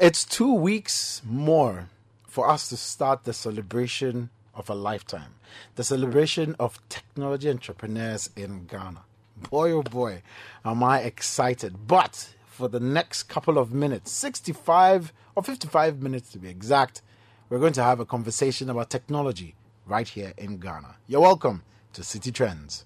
It's two weeks more for us to start the celebration of a lifetime, the celebration of technology entrepreneurs in Ghana. Boy, oh boy, am I excited. But for the next couple of minutes, 65 or 55 minutes to be exact, we're going to have a conversation about technology right here in Ghana. You're welcome to City Trends.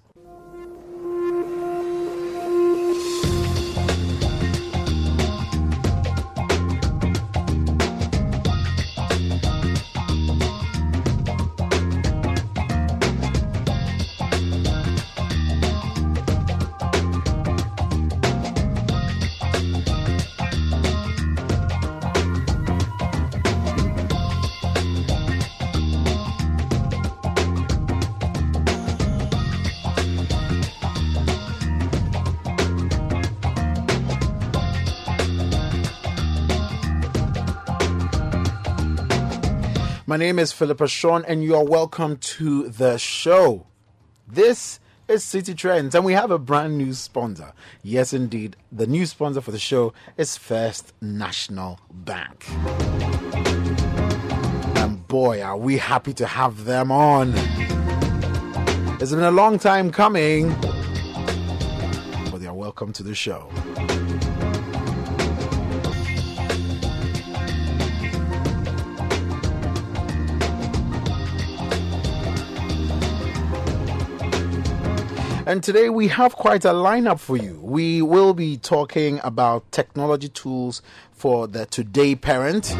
Name is Philip Ashon, and you are welcome to the show. This is City Trends, and we have a brand new sponsor. Yes, indeed, the new sponsor for the show is First National Bank. And boy, are we happy to have them on. It's been a long time coming, but they are welcome to the show. And today we have quite a lineup for you. We will be talking about technology tools for the today parent.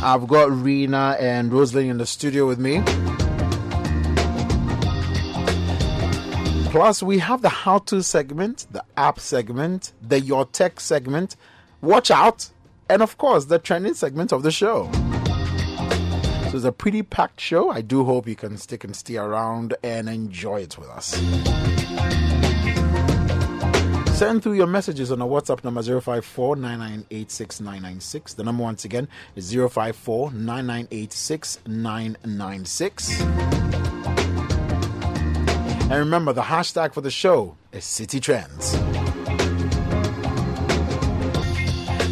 I've got Rena and Rosalind in the studio with me. Plus, we have the how to segment, the app segment, the your tech segment, watch out, and of course, the trending segment of the show. So it's a pretty packed show. I do hope you can stick and stay around and enjoy it with us. Send through your messages on our WhatsApp number 054 The number once again is 054 And remember, the hashtag for the show is City Trends.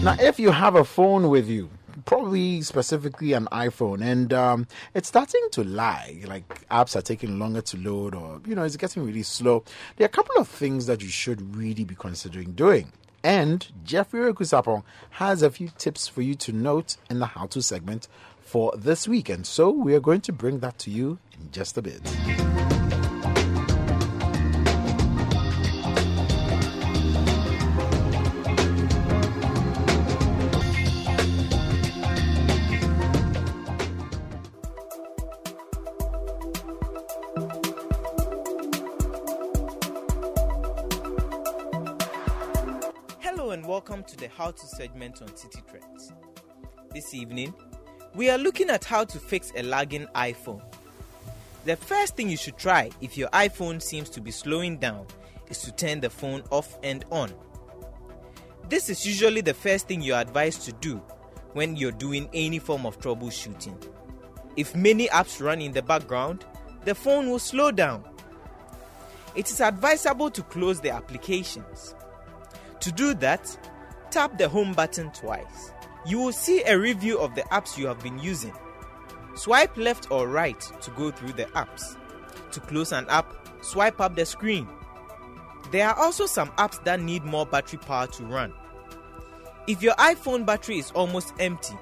Now, if you have a phone with you, probably specifically an iPhone, and um, it's starting to lag. Like apps are taking longer to load, or you know, it's getting really slow. There are a couple of things that you should really be considering doing. And Jeffrey Rekusapong has a few tips for you to note in the how to segment for this week. And so we are going to bring that to you in just a bit. How To segment on City Trends. This evening, we are looking at how to fix a lagging iPhone. The first thing you should try if your iPhone seems to be slowing down is to turn the phone off and on. This is usually the first thing you're advised to do when you're doing any form of troubleshooting. If many apps run in the background, the phone will slow down. It is advisable to close the applications. To do that, tap the home button twice. You will see a review of the apps you have been using. Swipe left or right to go through the apps. To close an app, swipe up the screen. There are also some apps that need more battery power to run. If your iPhone battery is almost empty,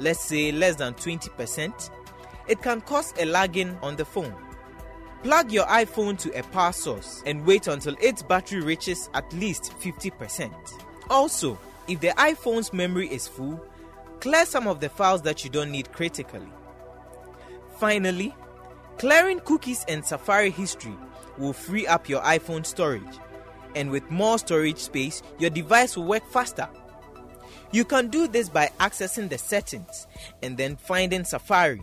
let's say less than 20%, it can cause a lagging on the phone. Plug your iPhone to a power source and wait until its battery reaches at least 50%. Also, if the iPhone's memory is full, clear some of the files that you don't need critically. Finally, clearing cookies and Safari history will free up your iPhone storage, and with more storage space, your device will work faster. You can do this by accessing the settings and then finding Safari.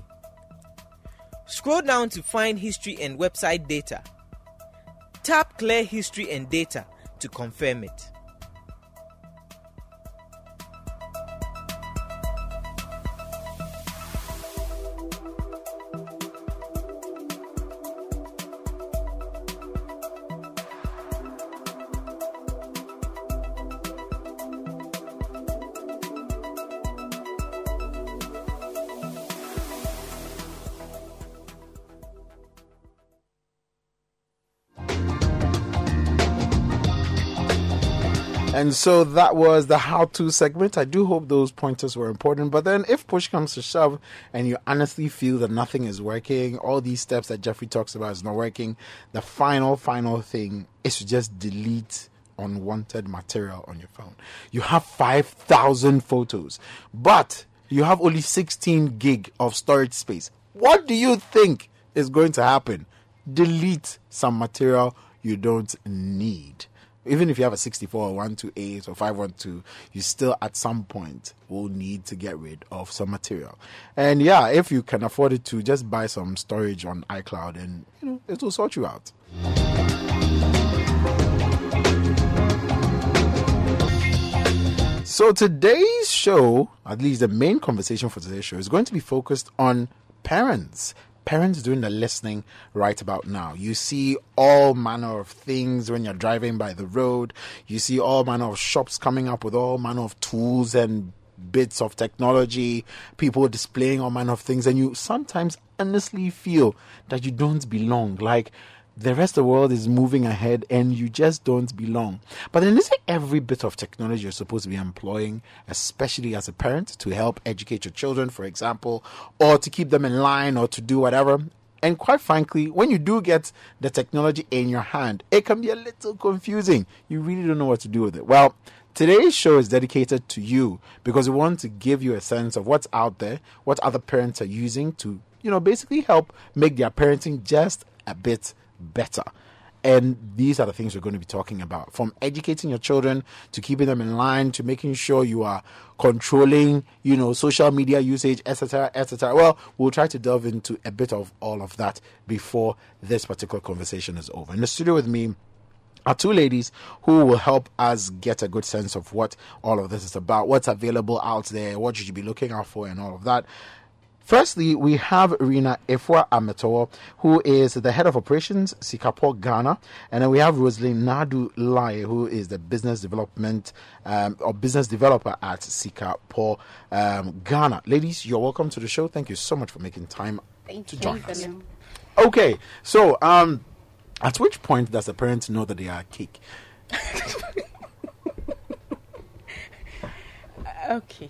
Scroll down to find history and website data. Tap clear history and data to confirm it. And so that was the how to segment. I do hope those pointers were important. But then, if push comes to shove and you honestly feel that nothing is working, all these steps that Jeffrey talks about is not working, the final, final thing is to just delete unwanted material on your phone. You have 5,000 photos, but you have only 16 gig of storage space. What do you think is going to happen? Delete some material you don't need. Even if you have a 64 or 128 or 512, you still at some point will need to get rid of some material. And yeah, if you can afford it to, just buy some storage on iCloud and you know it will sort you out. So today's show, at least the main conversation for today's show, is going to be focused on parents. Parents doing the listening right about now. You see all manner of things when you're driving by the road. You see all manner of shops coming up with all manner of tools and bits of technology, people displaying all manner of things, and you sometimes honestly feel that you don't belong. Like the rest of the world is moving ahead and you just don't belong. But then isn't every bit of technology you're supposed to be employing, especially as a parent, to help educate your children, for example, or to keep them in line or to do whatever? And quite frankly, when you do get the technology in your hand, it can be a little confusing. You really don't know what to do with it. Well, Today's show is dedicated to you because we want to give you a sense of what's out there, what other parents are using to, you know, basically help make their parenting just a bit better. And these are the things we're going to be talking about from educating your children to keeping them in line to making sure you are controlling, you know, social media usage, etc., etc. Well, we'll try to delve into a bit of all of that before this particular conversation is over. In the studio with me, are two ladies who will help us get a good sense of what all of this is about, what's available out there, what should you be looking out for, and all of that. Firstly, we have Rina Efwa Ametowo, who is the head of operations, Sikapo Ghana. And then we have Rosalind Nadu Lai, who is the business development um, or business developer at Sikapo um, Ghana. Ladies, you're welcome to the show. Thank you so much for making time Thank to you. join us. you. Okay, so um, at which point does a parent know that they are a cake? Okay.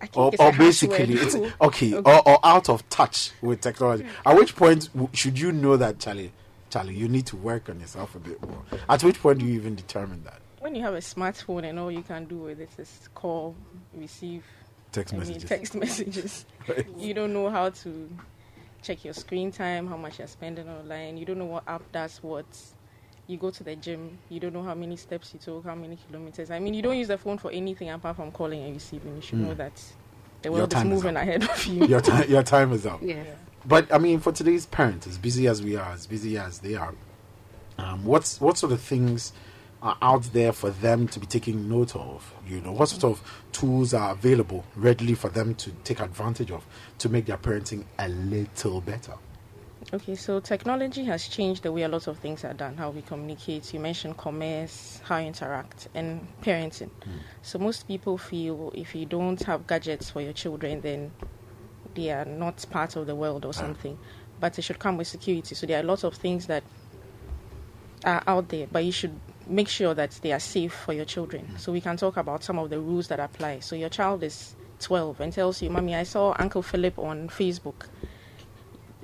I Or, or basically, it's okay, Okay. Or, or out of touch with technology. At which point should you know that, Charlie? Charlie, you need to work on yourself a bit more. At which point do you even determine that? when you have a smartphone and all you can do with it is call, receive, Text I mean, messages. text messages. you don't know how to check your screen time, how much you're spending online. You don't know what app does what. You go to the gym. You don't know how many steps you took, how many kilometers. I mean, you don't use the phone for anything apart from calling and receiving. You should know that the Hmm. World is time is moving ahead of you. your, time, your time is up. Yes. But I mean, for today's parents, as busy as we are, as busy as they are, um, what's what sort of things are out there for them to be taking note of? You know, what sort of tools are available readily for them to take advantage of to make their parenting a little better? Okay, so technology has changed the way a lot of things are done, how we communicate. You mentioned commerce, how you interact, and parenting. Hmm. So most people feel if you don't have gadgets for your children, then they are not part of the world or something. But it should come with security. So there are lots of things that are out there, but you should make sure that they are safe for your children. Hmm. So we can talk about some of the rules that apply. So your child is 12 and tells you, "Mommy, I saw Uncle Philip on Facebook."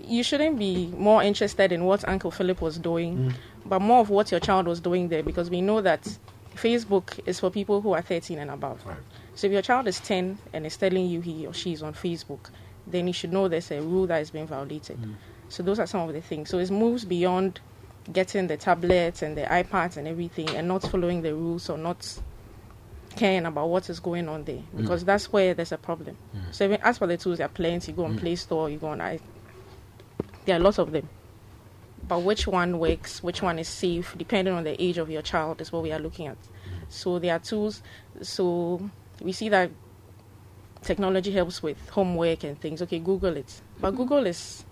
You shouldn't be more interested in what Uncle Philip was doing, mm. but more of what your child was doing there because we know that Facebook is for people who are 13 and above. Right. So if your child is 10 and is telling you he or she is on Facebook, then you should know there's a rule that is being violated. Mm. So those are some of the things. So it moves beyond getting the tablets and the iPads and everything and not following the rules or not caring about what is going on there mm. because that's where there's a problem. So even as for the tools, there are plenty. You go on Play Store, you go on i. There are lots of them. But which one works, which one is safe, depending on the age of your child, is what we are looking at. So there are tools. So we see that technology helps with homework and things. Okay, Google it. But mm-hmm. Google is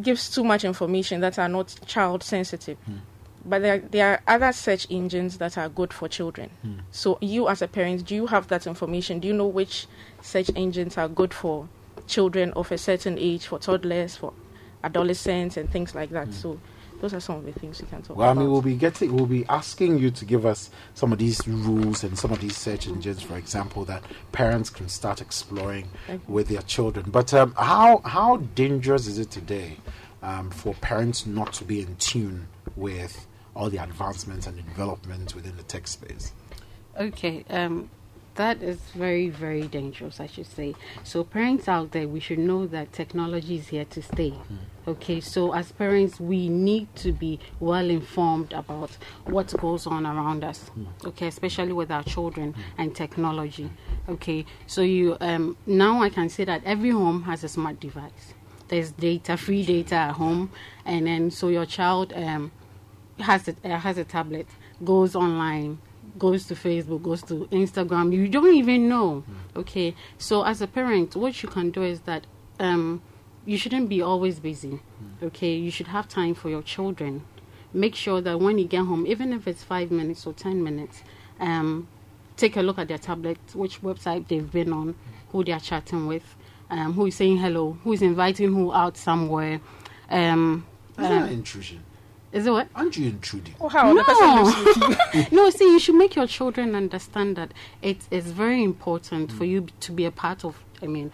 gives too much information that are not child sensitive. Hmm. But there, there are other search engines that are good for children. Hmm. So you as a parent, do you have that information? Do you know which search engines are good for children of a certain age, for toddlers, for adolescents and things like that? So those are some of the things we can talk Well, I about. mean, we'll be getting, we'll be asking you to give us some of these rules and some of these search engines, for example, that parents can start exploring with their children. But um, how how dangerous is it today um, for parents not to be in tune with all the advancements and development within the tech space? Okay, um, that is very, very dangerous, I should say. So, parents out there, we should know that technology is here to stay. Okay, so as parents, we need to be well informed about what goes on around us. Okay, especially with our children and technology. Okay, so you um, now I can say that every home has a smart device. There's data, free data at home, and then so your child um, has a, uh, has a tablet, goes online, goes to Facebook, goes to Instagram. You don't even know. Okay, so as a parent, what you can do is that um, you shouldn't be always busy. Okay, you should have time for your children. Make sure that when you get home, even if it's five minutes or ten minutes, um, take a look at their tablet, which website they've been on, who they are chatting with, um, who is saying hello, who is inviting who out somewhere. Um, Isn't uh, intrusion? Is it what? Aren't you intruding? oh, how No. lives you. no, see, you should make your children understand that it is very important for you to be a part of. I mean,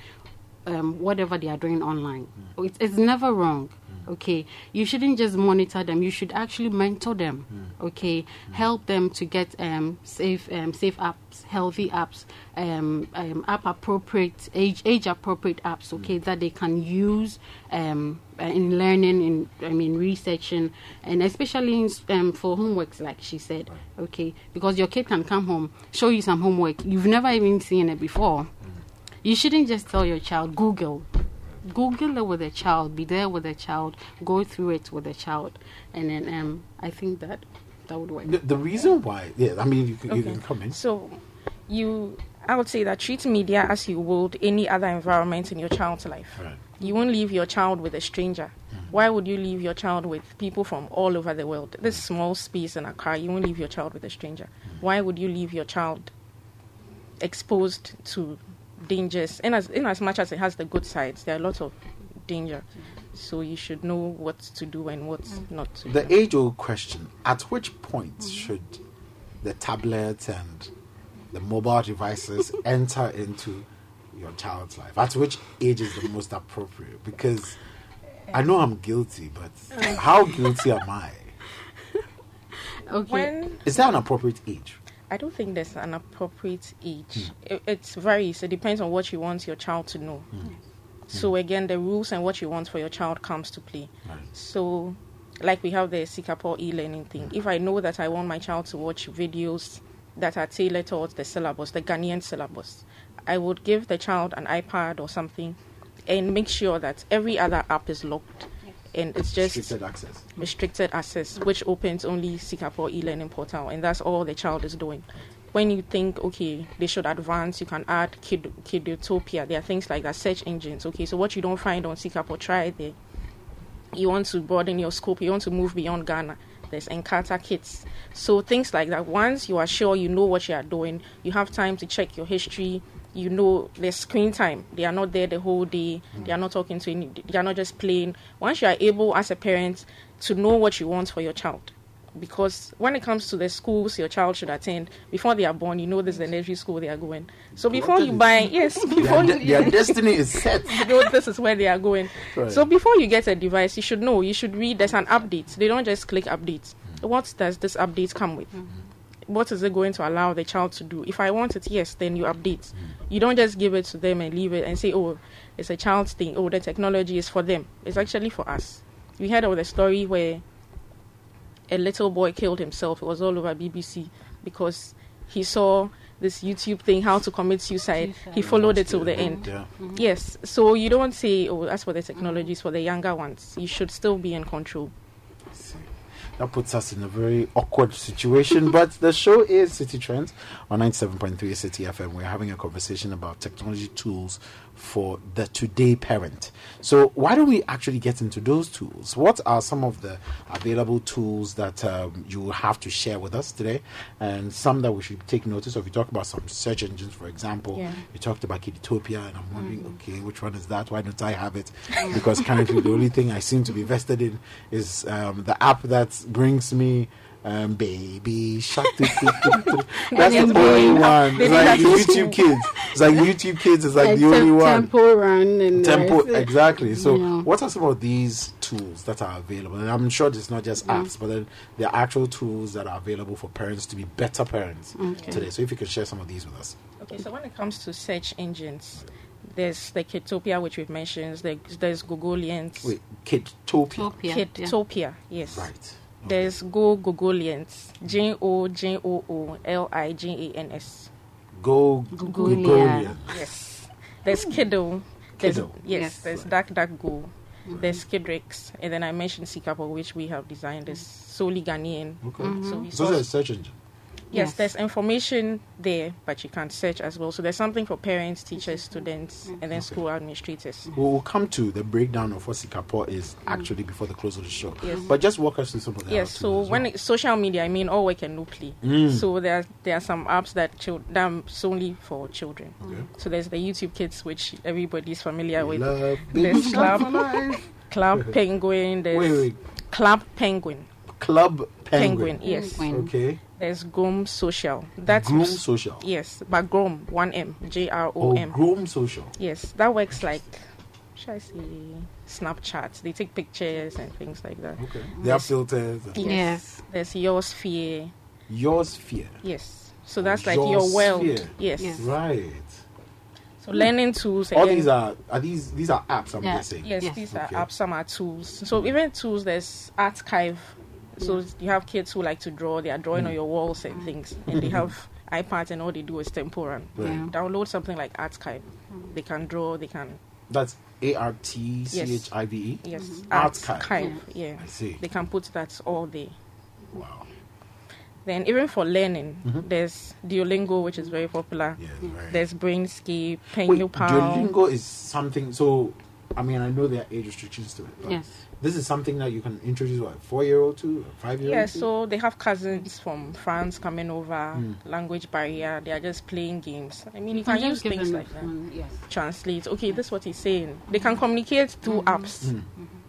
um, whatever they are doing online, it's, it's never wrong. Okay, you shouldn't just monitor them. You should actually mentor them. Okay, help them to get um, safe, um, safe apps, healthy apps, um, um, app appropriate, age age appropriate apps. Okay, that they can use um, uh, in learning, in I mean researching, and especially in, um, for homeworks, like she said. Okay, because your kid can come home, show you some homework you've never even seen it before. You shouldn't just tell your child Google. Google it with a child. Be there with a child. Go through it with a child, and then um, I think that that would work. The, the reason why, yeah, I mean, you, can you can come in. So, you, I would say that treat media as you would any other environment in your child's life. Right. You won't leave your child with a stranger. Mm-hmm. Why would you leave your child with people from all over the world? This mm. small space in a car, you won't leave your child with a stranger. Mm. Why would you leave your child exposed to dangers? In as, in as much as it has the good sides, there are lots of danger. So you should know what to do and what mm. not to do. The age old question at which point mm. should the tablets and the mobile devices enter into your child's life? At which age is the most appropriate? Because I know I'm guilty, but mm. how guilty am I? Okay. When Is there an appropriate age? I don't think there's an appropriate age. It, varies. It depends on what you want your child to know. Mm. So mm. again, the rules and what you want for your child comes to play. Right. So, like we have the Sikapo e-learning thing. If I know that I want my child to watch videos that are tailored towards the syllabus, the Ghanaian syllabus, I would give the child an iPad or something, and make sure that every other app is locked, and it's just Restricted access. restricted access, which opens only Sikapo e-learning portal, and that's all the child is doing. When you think, okay, they should advance, you can add Kid, Kidutopia. There are things like that, search engines. Okay, so what you don't find on Sikapo, try it there. You want to broaden your scope, you want to move beyond Ghana. There's Encarta Kids. So things like that. Once you are sure you know what you are doing, you have time to check your history. You know there's screen time. They are not there the whole day. They are not talking to any. They are not just playing. Once you are able, as a parent, to know what you want for your child, because when it comes to the schools your child should attend before they are born, you know this is the nursery school they are going. So before you buy, yes, before Their, de- their destiny is set. you know this is where they are going. Right. So before you get a device, you should know. You should read. There's an update. They don't just click updates. Mm. What does this update come with? Mm-hmm. What is it going to allow the child to do? If I want it, yes, then you update. You don't just give it to them and leave it and say, "Oh, it's a child's thing. Oh, the technology is for them." It's actually for us. We heard of the story where a little boy killed himself. It was all over BBC because he saw this YouTube thing, how to commit suicide. He followed it till the end. Yeah. Mm-hmm. Yes. So you don't say, oh, that's for the technologies for the younger ones. You should still be in control. That puts us in a very awkward situation, but the show is City Trends on 97.3 Citi FM. We're having a conversation about technology tools for the today parent. So, why don't we actually get into those tools? What are some of the available tools that um, you have to share with us today, and some that we should take notice of? You talk about some search engines, for example. Yeah. You talked about Kidtopia, and I'm wondering, okay, which one is that? Why don't I have it? Because currently, the only thing I seem to be vested in is um, the app that brings me. Um, baby shark. That's the only one. It's like the YouTube Kids. It's like YouTube Kids is like the only Except one. Temple Run and Tempo, there's- exactly. So, Yeah. what are some of these tools that are available? And I'm sure it's not just apps, but then there are actual tools that are available for parents to be better parents today. So, if you could share some of these with us. Okay, so when it comes to search engines, there's the Kitopia, which we've mentioned. There's, there's Gogolians. Wait, Kidtopia. Topia, yeah. Yes. Right. There's Go Gogolians. J O J O O L I G A N S. Go Gogolia. Gogolian. Yes. There's Kiddle. There's, Kiddle. Yes, Yes. there's DuckDuckGo. There's KidRex. And then I mentioned Sikapo, which we have designed as solely Ghanaian. Okay. So we mm-hmm. So, saw- it's a search engine. Yes, Yes. there's information there, but you can search as well. So there's something for parents, mm-hmm. teachers, students, mm-hmm. and then school administrators. We'll we'll come to the breakdown of what Sikapo is mm-hmm. actually before the close of the show. Yes. But just walk us through some of the Yes, so tools when well. it's social media, I mean all work and no play. Mm. So there are, there are some apps that chil- that are solely for children. Okay. So there's the YouTube Kids, which everybody's familiar with. Love, There's Club. Club Penguin. There's Wait, wait. Club Penguin. Club Penguin. Penguin, yes. Penguin. Okay. There's Grom Social. That's Grom Social. yes, but Grom one M J R O M. Oh, M. Grom Social. Yes, that works like, should I say, Snapchat. They take pictures and things like that. Okay. Mm. They have filters. Yes. Yes. There's Your Sphere. Your sphere. Yes. So that's like Your your world. Yes. Yes. Right. So learning tools. All again- these are are these these are apps. I'm Yeah. guessing. Yes, Yes. these Okay. are apps. Some are tools. So even tools, there's archive. So you have kids who like to draw. They are drawing on mm. your walls and things, and they mm-hmm. have iPads, and all they do is temporal. Right. Yeah. Download something like Archive. Mm. They can draw. They can That's A R T C H I V E. yes, Archive. Mm-hmm. Archive. Yeah. I see. They can put that all day. Wow. Then even for learning, Mhm. there's Duolingo, which is very popular. Yeah. Right. There's Brainscape, Wait, Penyo Pal. Duolingo is something. So, I mean, I know there are age restrictions to it. But Yes. This is something that you can introduce what four year old to, five year old. Yeah, so they have cousins from France coming over, Hmm. language barrier, they are just playing games. I mean, you, You can, can use things like that. phone, Yes. Translate, okay, this is what he's saying. They can communicate through apps. Mm.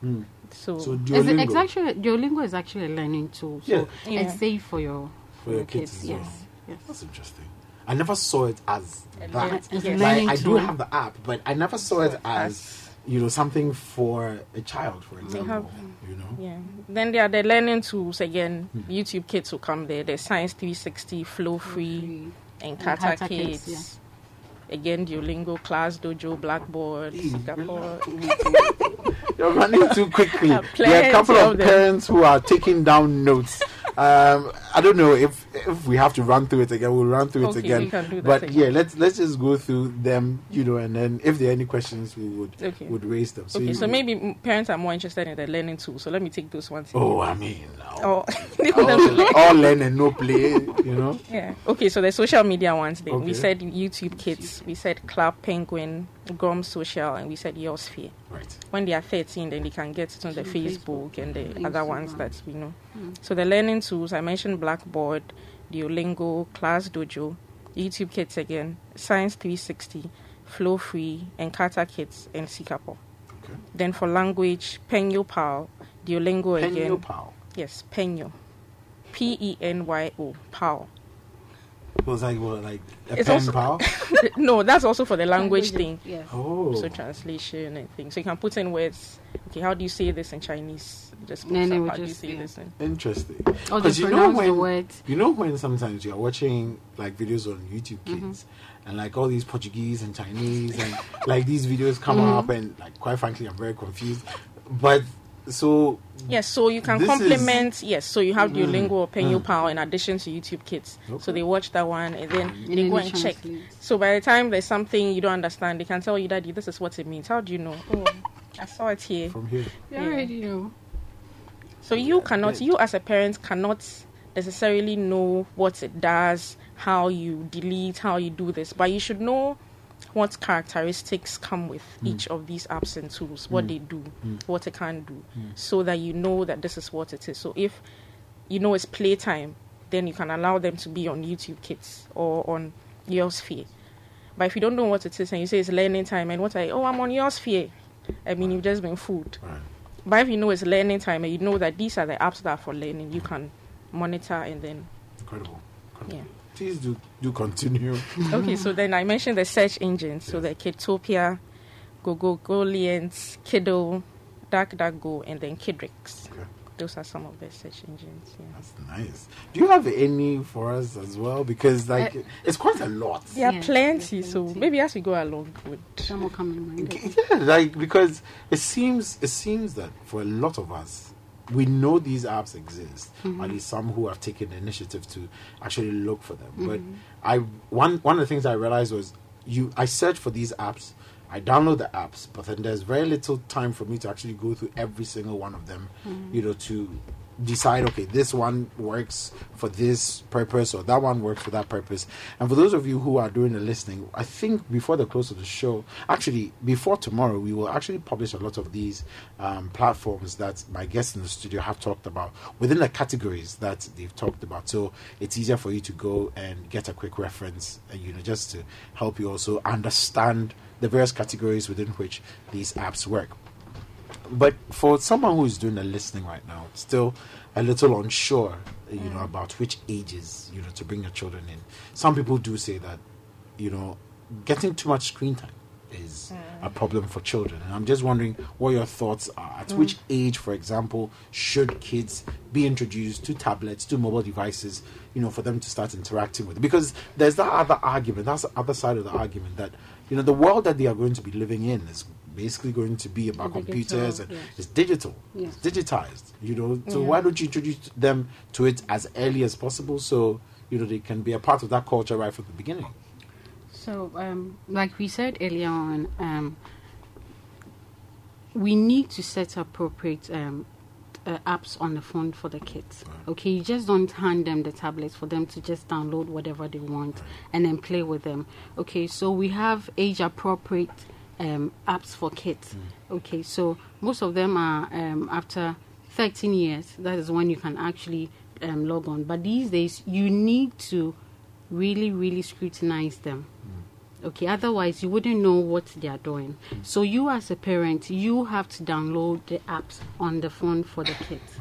Mm. So, So It's, Duolingo it's actually Duolingo is actually a learning tool, so Yeah. Yeah. it's safe for your for your kids. as Yes. well. Yes. That's interesting. I never saw it as that. learn- yes. Like, I do have the app, but I never saw it as you know something for a child, for example. have- you know. yeah. Then there are the learning tools again. Hmm. YouTube Kids will come there. There's Science 360, Flow Free, Free. and And Kata Kata Kids. Kids, Again, Duolingo, Class Dojo, Blackboard, Sikapo. You're running too quickly. There are a couple of of parents who are taking down notes. Um, I don't know if if we have to run through it again. We'll run through it again. we can do that but again. yeah, let's let's just go through them, you know, and then if there are any questions, we would Okay. would raise them. Okay, you- so maybe parents are more interested in the learning tools. So let me take those ones. Oh, I mean, Oh, leave them to learn. all, all learn and no play. You know. Yeah. Okay, so the social media ones then. We said YouTube Kids, we said Club Penguin, Grom Social, and we said Yoursphere. Right. When they are 13, then they can get it on the Facebook, Facebook and the and other ones that we know. Mm. So the learning tools, I mentioned Blackboard, Duolingo, Class Dojo, YouTube Kids again, Science 360, Flow Free, and Kata Kids, and Sikapo. Okay. Then for language, Penyo Pal, Duolingo again. Penyo Pal. Yes, Penyo. P E N Y O, Pal. It was like what, like a It's pen also- pal. no, that's also for the language thing. Yes. Oh. So translation and things. So you can put in words. Okay, how do you say this in Chinese? Just put Then it how do you say yeah. this in? Interesting. Or they Because you know pronounce the when you know when sometimes you're watching like videos on YouTube Mm-hmm. And like all these Portuguese and Chinese and like these videos come Mm-hmm. up and like quite frankly I'm very confused. But so Yes, so you can This is- complement. Yes, so you have Mm, Duolingo or Penyo mm. Pal in addition to YouTube Kids. Okay. So they watch that one and then And they go and check. translate. So by the time there's something you don't understand, they can tell you, Daddy, this is what it means. How do you know? Oh, I saw it here. from here. You Yeah. already know. So you cannot, you as a parent cannot necessarily know what it does, how you delete, how you do this, but you should know what characteristics come with hmm. each of these apps and tools, what hmm. they do, hmm. what it can do, so that you know that this is what it is. So if you know it's playtime, then you can allow them to be on YouTube Kids or on your sphere. But if you don't know what it is and you say it's learning time and what I oh I'm on your sphere, I mean you've just been fooled. Right. But if you know it's learning time and you know that these are the apps that are for learning, you can monitor and then Incredible. Incredible. Yeah. Please do do continue. okay, so then I mentioned the search engines. So the Kidtopia, Gogolians, Kiddle, DuckDuckGo, and then KidRex. Okay. Those are some of the search engines. Yeah. That's nice. Do you have any for us as well? Because like Uh, it's quite a lot. Yeah, Yeah, plenty. So maybe as we go along, would Some will come in mind. Yeah, like because it seems it seems that for a lot of us, we know these apps exist. Mm-hmm. At least some who have taken the initiative to actually look for them. But mm-hmm. I one one of the things I realized was you I search for these apps. I download the apps, but then there's very little time for me to actually go through every single one of them, mm-hmm. you know, to decide okay this one works for this purpose or that one works for that purpose. And for those of you who are doing the listening i think before the close of the show actually before tomorrow we will actually publish a lot of these um, platforms that my guests in the studio have talked about within the categories that they've talked about. So it's easier for you to go and get a quick reference and you know just to help you also understand the various categories within which these apps work but for someone who's doing the listening right now, still a little unsure, you know, mm. about which ages, you know, to bring your children in. Some people do say that, you know, getting too much screen time is a mm. problem for children. And I'm just wondering what your thoughts are. At which mm. age, for example, should kids be introduced to tablets, to mobile devices, you know, for them to start interacting with? Because there's that other argument, that's the other side of the argument that, you know, the world that they are going to be living in is basically going to be about Digital, computers and yes. it's digital Yes. it's digitized you know so Yeah. why don't you introduce them to it as early as possible so you know they can be a part of that culture right from the beginning So, um, like we said earlier on, um, we need to set appropriate um, uh, apps on the phone for the kids. Okay, you just don't hand them the tablets for them to just download whatever they want and then play with them. Okay, so we have age appropriate um, apps for kids. Okay, so most of them are um, after 13 years. That is when you can actually um, log on. But these days, you need to really, really scrutinize them. Okay, otherwise you wouldn't know what they are doing. So you as a parent, you have to download the apps on the phone for the kids.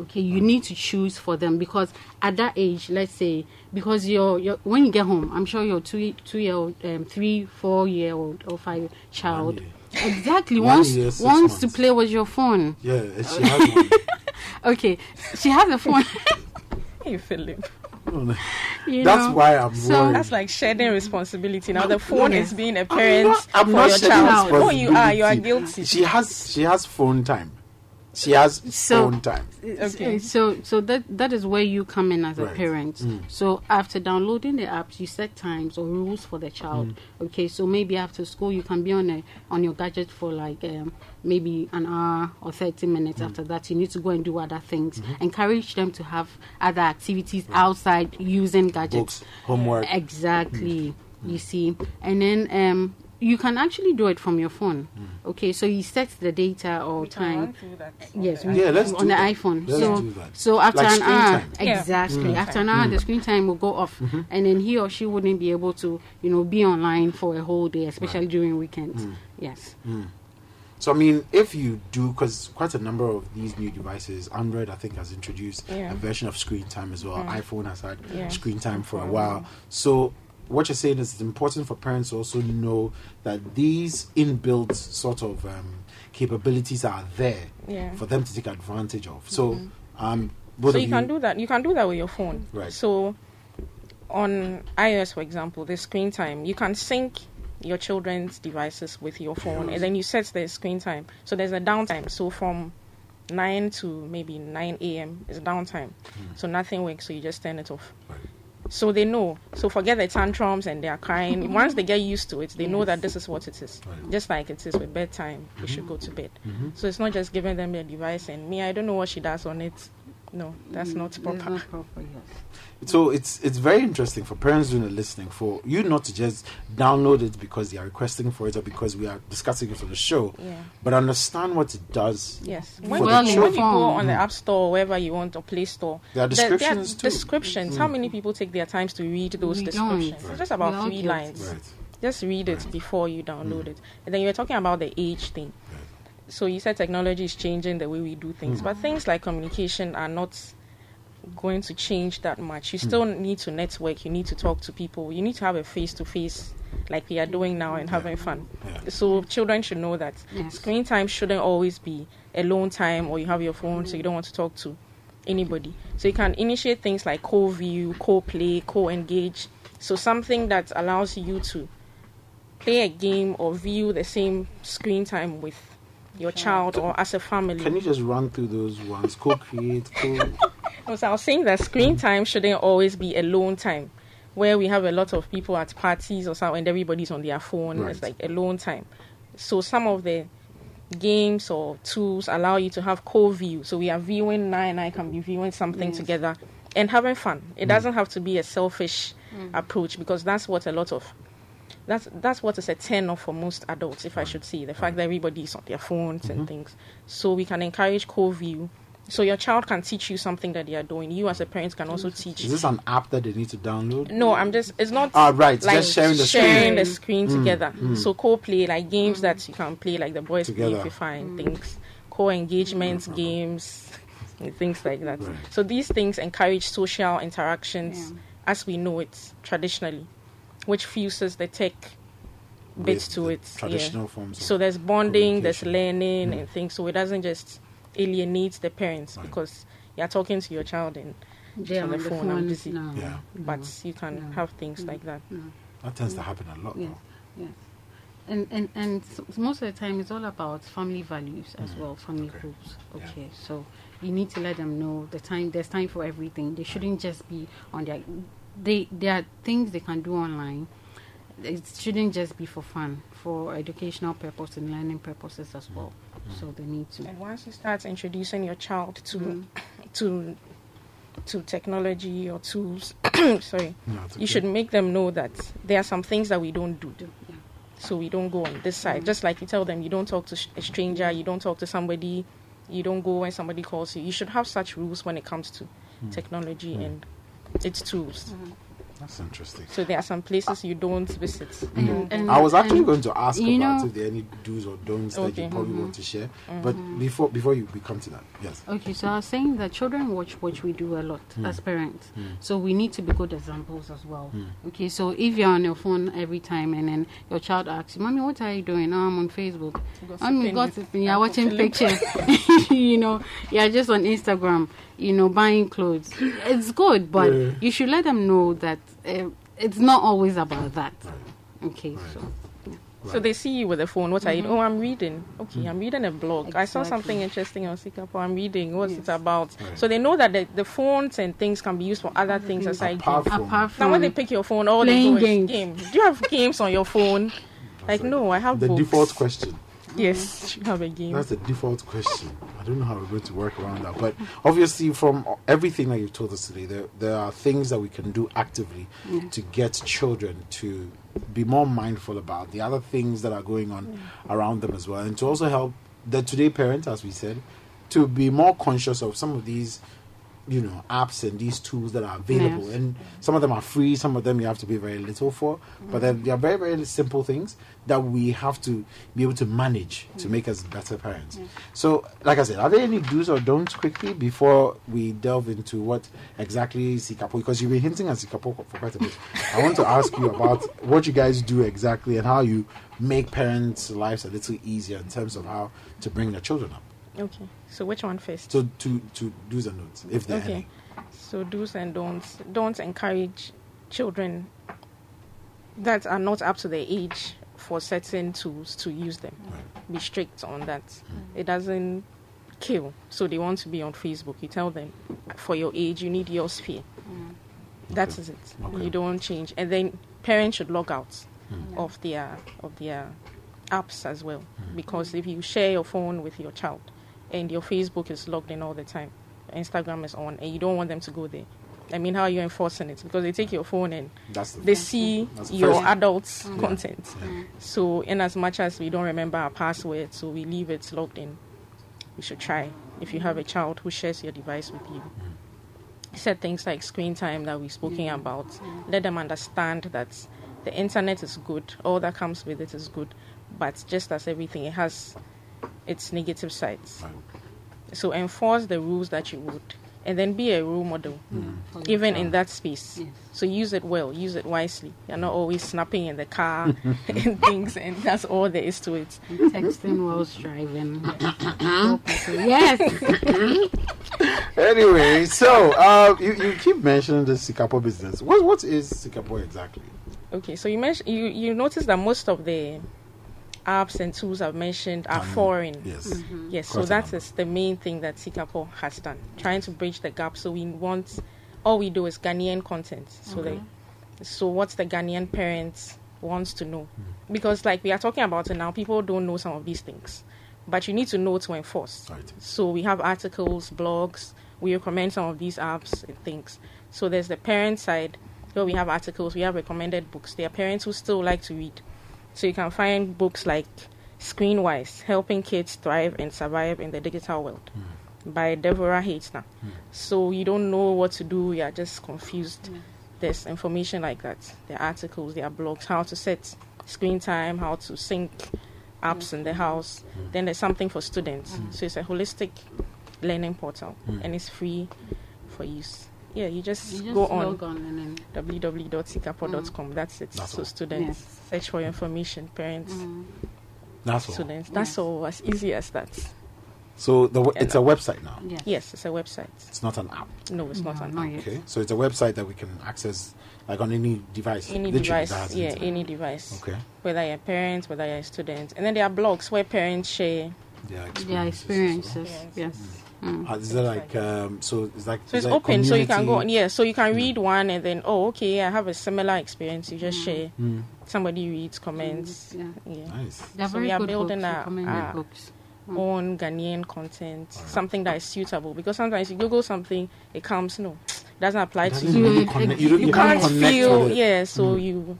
Okay, you need to choose for them because at that age, let's say, because you're, you're when you get home, I'm sure your two two year old, um, three, four year old or five child, year. exactly One wants year, six wants to play with your phone. yeah she has one. Okay, she has a phone. hey Philip. you that's know. why i'm So worried That's like shedding responsibility. Now the phone Yeah. is being a parent not- I'm for not your shedding child. Oh, you are. You are guilty. she has she has phone time she has So- own time Okay. So so that that is where you come in as a Right. parent. Mm. So after downloading the apps, you set times or rules for the child. Mm. Okay, so maybe after school you can be on a on your gadget for like um, maybe an hour or thirty minutes. Mm. After that, you need to go and do other things. Mm-hmm. Encourage them to have other activities outside using gadgets. books homework Exactly. You see, and then um, you can actually do it from your phone. Okay, so you set the data or time. Yes, we- Yeah, let's on do the that. iPhone. Let's so, do that. so after Like an hour, time. Yeah. exactly. After an hour, the mm. screen time will go off, mm-hmm. and then he or she wouldn't be able to, you know, be online for a whole day, especially during weekends. Mm. Yes. Mm. So I mean, if you do, because quite a number of these new devices, Android I think has introduced Yeah. a version of screen time as well. iPhone has had Yeah. screen time for a while. So what you're saying is it's important for parents to also know that these inbuilt sort of um, capabilities are there Yeah. for them to take advantage of. So um, both so of you can do that. You can do that with your phone. Right. So on iOS, for example, the screen time, you can sync your children's devices with your phone, and then you set the screen time. So there's a downtime. So from nine to maybe nine a.m. is downtime. So nothing works. So you just turn it off. Right. So they know. So forget the tantrums and they are crying. Once they get used to it, they know that this is what it is. Right. Just like it is with bedtime, we should go to mm-hmm. bed. Mm-hmm. So it's not just giving them the device and me. I don't know what she does on it. No, that's not It's proper. not proper, yes. So it's it's very interesting for parents doing the listening for you not to just download it because they are requesting for it or because we are discussing it on the show, Yeah. but understand what it does. Yes. For When, the you, when you go on the mm. App Store or wherever you want or Play Store, There are there- there descriptions too. How mm. many people take their times to read those We descriptions? don't. It's just about We three guilty. lines. Right. Just read it before you download mm. it. And then you were talking about the age thing. So you said technology is changing the way we do things, hmm. but things like communication are not going to change that much. You hmm. still need to network. You need to talk to people. You need to have a face to face, like we are doing now, and having fun. Yeah. So children should know that Yes. screen time shouldn't always be alone time, or you have your phone, so you don't want to talk to anybody. So you can initiate things like co-view, co-play, co-engage. So something that allows you to play a game or view the same screen time with your child or as a family. Can you just run through those ones? Co-create, co. So I was saying that screen time shouldn't always be alone time, where we have a lot of people at parties or something, and everybody's on their phone. It's like alone time. So some of the games or tools allow you to have co-view. So we are viewing, Nai and I can be viewing something Yes. together and having fun. It mm. doesn't have to be a selfish mm. approach because that's what a lot of that's that's what is a turn off for most adults, if I should say. The fact that everybody is on their phones and mm-hmm. things. So we can encourage co-view. So your child can teach you something that they are doing. You as a parent can also teach. Is this an app that they need to download? No, I'm just. It's not. Ah, right, Like just sharing the sharing screen. the screen mm, together. Mm. So co-play like games that you can play, like the boys Together. play FIFA and mm. things. Co-engagement mm-hmm. games and things like that. Right. So these things encourage social interactions as we know it traditionally, which fuses the tech bit With to the it. yeah. Traditional forms. So there's bonding, there's communication. learning mm. and things. So it doesn't just alienate the parents Right. because you're talking to your child and They're on on the the phone, I'm busy. No. Yeah. but you can No. have things like that. that tends to happen a lot. Yes, though. yes. And and and s- most of the time it's all about family values as mm. well, family Okay. groups. Yeah. Okay, so you need to let them know the time. There's time for everything. They shouldn't just be on their. They there are things they can do online. It shouldn't just be for fun, for educational purpose and learning purposes as well. So they need to. And once you start introducing your child to Mm. to to technology or tools, sorry, No, it's you should make them know that there are some things that we don't do. do yeah. So we don't go on this side. Just like you tell them, you don't talk to sh- a stranger, you don't talk to somebody, you don't go when somebody calls you. You should have such rules when it comes to Mm. technology and its tools. That's interesting. So there are some places you don't visit. And, and, I was actually and- going to ask you about know- if there are any do's or don'ts that you probably mm-hmm. want to share. Mm-hmm. But before before you we come to that, yes. Okay, so I was saying that children watch what we do a lot Hmm. as parents. Mm. So we need to be good examples as well. Okay, so if you're on your phone every time and then your child asks you, Mommy, what are you doing? Oh, I'm on Facebook. Mommy, Gossiping with gossiping. You're watching pictures. you know, you're just on Instagram, you know, buying clothes. It's good, but Yeah. you should let them know that uh, it's not always about that. Okay, so. So they see you with a phone. What are you? Oh, I'm reading. Okay, I'm reading a blog. I saw something interesting on Sikapo. I'm reading. What's Yes. it about? Right. So they know that the, the phones and things can be used for other things aside Apart games. from Apart from Now when they pick your phone, all they playing do is games. game. Do you have games on your phone? Like no, I have the books. default question. Mm-hmm. Yes, you have a game. That's the default question. I don't know how we're going to work around that. But obviously, from everything that you've told us today, there, there are things that we can do actively to get children to be more mindful about the other things that are going on around them as well. And to also help the today parent, as we said, to be more conscious of some of these you know apps and these tools that are available. Yes. and some of them are free some of them you have to pay very little for. But then they are very very simple things that we have to be able to manage to make us better parents. So like i said are there any do's or don'ts quickly before we delve into what exactly sikapo because you've been hinting at sikapo for quite a bit. I want to ask you about what you guys do exactly and how you make parents lives a little easier in terms of how to bring their children up Okay. So which one first? so to to do's and don'ts if there are Okay. any So do's and don'ts. Don't encourage children that are not up to their age for certain tools to use them. Be strict on that. Mm. It doesn't kill. So they want to be on Facebook. You tell them for your age you need your sphere. Mm. That Okay. is it. Okay. You don't change. And then parents should log out mm. of their of their apps as well. Because if you share your phone with your child and your Facebook is logged in all the time, Instagram is on and you don't want them to go there. I mean, how are you enforcing it? Because they take your phone and That's the they see That's the your first- adult Yeah. content. Yeah. So, in as much as we don't remember our password, so we leave it logged in, we should try. If you have a child who shares your device with you, set things like screen time that we've spoken about. Let them understand that the internet is good, all that comes with it is good, but just as everything, it has its negative sides. Right. So, enforce the rules that you would, and then be a role model For your even in that space. Yes. So use it well, use it wisely. You're not always snapping in the car and things, and that's all there is to it. Texting while driving. yes. Anyway, so uh, you, you keep mentioning the Sikapo business. What what is Sikapo exactly? Okay, so you mentioned you you notice that most of the apps and tools I've mentioned are Um, foreign. Yes. Yes, so a that number. is the main thing that Sikapo has done, trying to bridge the gap. So we want all we do is Ghanaian content. So the so what the Ghanaian parents wants to know, Hmm. because like we are talking about it now, people don't know some of these things, but you need to know to enforce. Right. So we have articles, blogs. We recommend some of these apps and things. So there's the parent side where we have articles. We have recommended books. There are parents who still like to read. So you can find books like Screenwise, Helping Kids Thrive and Survive in the Digital World hmm. by Devorah Heitner. Hmm. So you don't know what to do, you are just confused. Hmm. There's information like that. There are articles, there are blogs, how to set screen time, how to sync apps in the house. Then there's something for students. So it's a holistic learning portal and it's free for use. Yeah, you just, You just go on log on and then www.sikapo.com. That's it. That's so all. students Yes. search for information, parents, That's all. students. That's all as easy as that. So the w- it's a website now. yes. Yes, it's a website. It's not an app. No, it's not an not app. yet. Okay. So it's a website that we can access like on any device. Any device, that yeah, internet. any device. Okay. Whether you're parents, whether you're a student, and then there are blogs where parents share. Yeah. Yeah, experiences. Yes. Yes. Mm. Uh, is there like um? So it's like So is it's there open, so you can go on. Yeah, so you can read one and then, oh, okay, I have a similar experience. You just share. Mm. Somebody reads, comments. Yeah. Yeah. Nice. They're So very we are building books, a- recommended a- books. own Ghanaian content, something that is suitable. Because sometimes you Google something, it comes no, doesn't apply to Doesn't you. really You- connect- you, don't- You, you can't connect feel, with it. yeah. So you,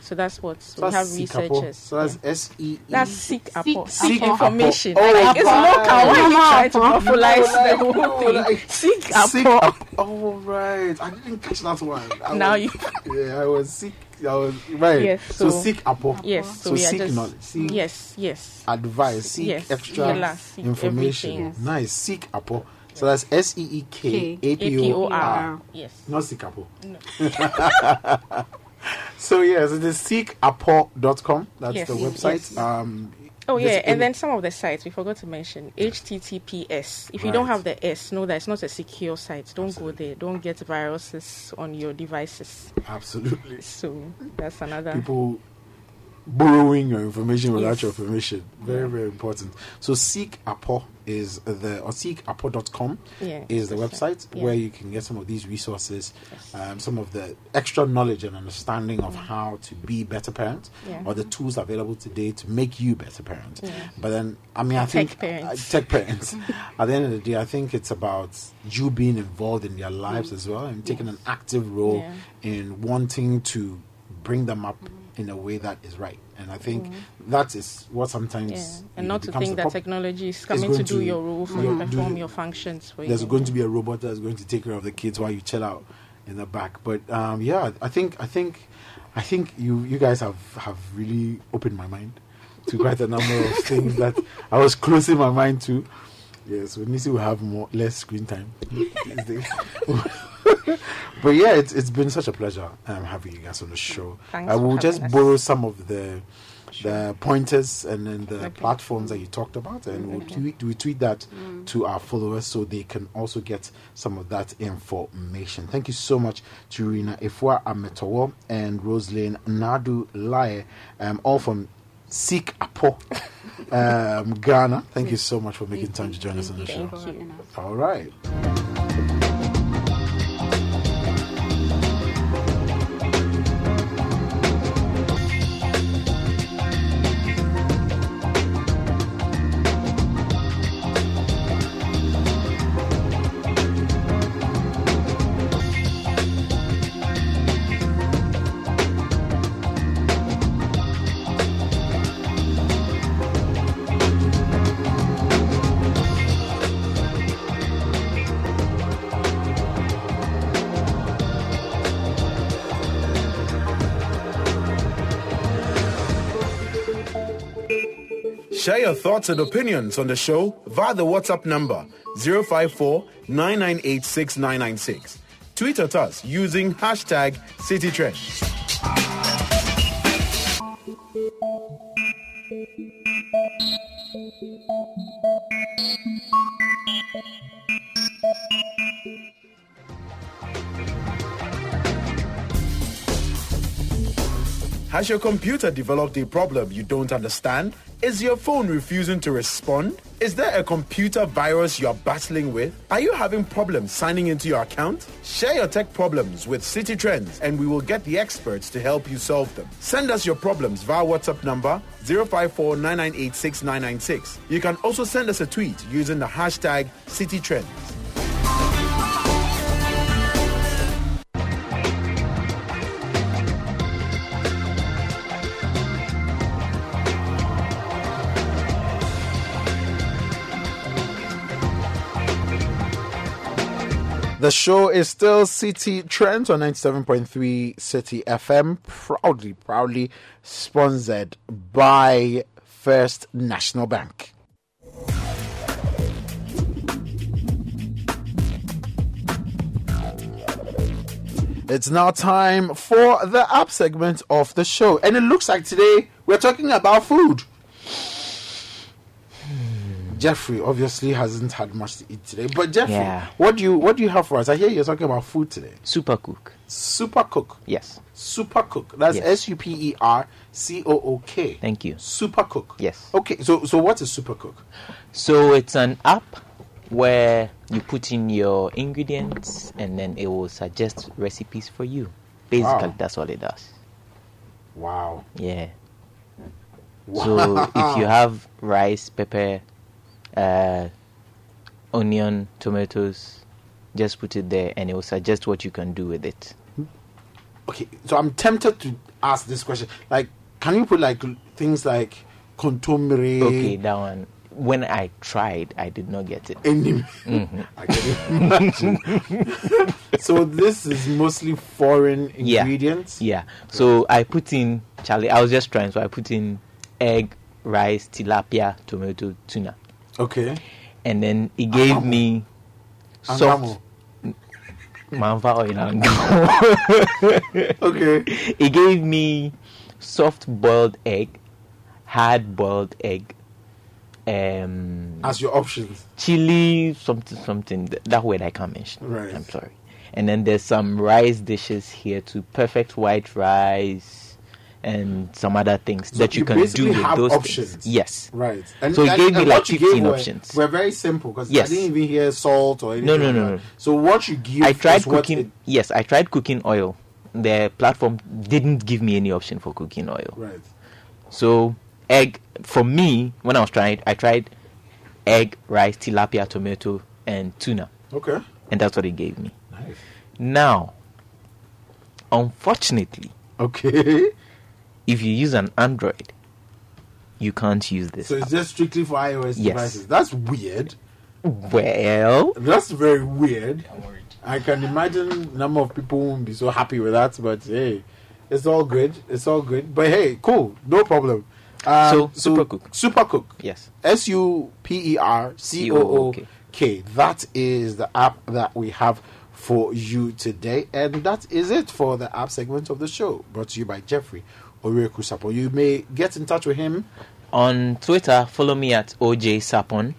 so that's what so So we have researchers. So that's yeah. S E E. That's seek apo, Seek seek information. Oh, like, it's local. Why are you trying to Apo. monopolize the No, whole thing? Seek Sick apo. ap- Oh right, I didn't catch that one. I Now was, you- Yeah, I was sick. I was right. Yes, so, so- seek apo. Yes. So, So we are seek just knowledge. Seek yes, yes. advice. Seek Yes, extra yeah, seek information. Yes. Nice. Seek apo. So that's S E E K A A P P O O R. R. Yes. Not seek apo. No. So yes, it is seekapo.com. That's Yes, the yes. website. Um, Oh yeah, and then some of the sites we forgot to mention HTTPS. If you don't have the S, know that it's not a secure site. Don't go there. Don't get viruses on your devices. absolutely. So that's another. people borrowing your information without Yes. your permission. Very, very important. So Seek Apo is the or seekapo.com Yeah, is the website right. Yeah. where you can get some of these resources, Yes. um, some of the extra knowledge and understanding of how to be better parents Yeah. or the tools available today to make you better parents. But then, I mean, I Tech think parents. uh, tech parents. At the end of the day, I think it's about you being involved in their lives as well and taking an active role in wanting to bring them up in a way that is right. And I think that is what sometimes Yeah, and not to think that prob- technology is coming going to do to- your role for yeah, you, do perform your functions for there's you. going to be a robot that's going to take care of the kids while you chill out in the back. But um, yeah, I think I think I think you you guys have have really opened my mind to quite a number of things that I was closing my mind to. Yes, we Nisi will have more less screen time. these days. but yeah, it's it's been such a pleasure um, having you guys on the show. Thanks I will just us. borrow some of the the pointers and then the Okay. platforms that you talked about, and we'll tweet, we tweet that to our followers so they can also get some of that information. Thank you so much to Rina Ifwa Ametowo and Roselyn Nadu Laye, um, all from Seek Apo, um, Ghana. Thank you so much for making time to join us on the show. All right. Share your thoughts and opinions on the show via the WhatsApp number 054 9986 996. Tweet at us using hashtag CitiTrends. Has your computer developed a problem you don't understand? Is your phone refusing to respond? Is there a computer virus you're battling with? Are you having problems signing into your account? Share your tech problems with Citi Trends and we will get the experts to help you solve them. Send us your problems via WhatsApp number 054 You can also send us a tweet using the hashtag Citi Trends. The show is still Citi Trends on 97.3 Citi FM, proudly, proudly sponsored by First National Bank. It's now time for the app segment of the show. And it looks like today we're talking about food. Jeffrey obviously hasn't had much to eat today. But Jeffrey, Yeah. what do you what do you have for us? I hear you're talking about food today. Super cook. Super Cook. Yes. Super Cook. That's. S U P E R C O O K. Thank you. Super Cook. Yes. Okay, so so what is Super Cook? So it's an app where you put in your ingredients and then it will suggest recipes for you. Basically, Wow. that's all it does. Wow. Yeah. So if you have rice, pepper, uh, onion, tomatoes, just put it there and it will suggest what you can do with it. Okay, so I'm tempted to ask this question. Like, can you put like things like kontomire? Okay, that one. When I tried, I did not get it. Any, I can imagine. so this is mostly foreign Yeah. ingredients. Yeah. So I put in Charlie. I was just trying. So I put in egg, rice, tilapia, tomato, tuna, Okay. and then he gave me soft. Oil Okay. It gave me soft boiled egg, hard boiled egg, um, As your options. chili, something, something. That word I can't mention. Right. I'm sorry. And then there's some rice dishes here too. Perfect white rice and some other things So that you, you can do with those options. things. Yes. Right. And, So it and- gave me and like 15 gave were- options. Were very simple because Yes. I didn't even hear salt or anything. No, no, no, no. So what you give I tried cooking. it- yes, I tried cooking oil. The platform didn't give me any option for cooking oil. right. So egg for me when I was trying, I tried egg, rice, tilapia, tomato, and tuna, Okay. and that's what it gave me. Nice. Now, unfortunately, Okay. if you use an Android, you can't use this. So it's just strictly for iOS Yes. devices. That's weird. well, That's very weird. I can imagine number of people won't be so happy with that, but hey, it's all good. It's all good. But hey, cool, no problem. Um, So, Super Cook. Super Cook. yes. S U P E R C O O K. That is the app that we have for you today, and that is it for the app segment of the show. Brought to you by Jeffrey Oreku Sapo. You may get in touch with him. On Twitter, follow me at OJ Sapon.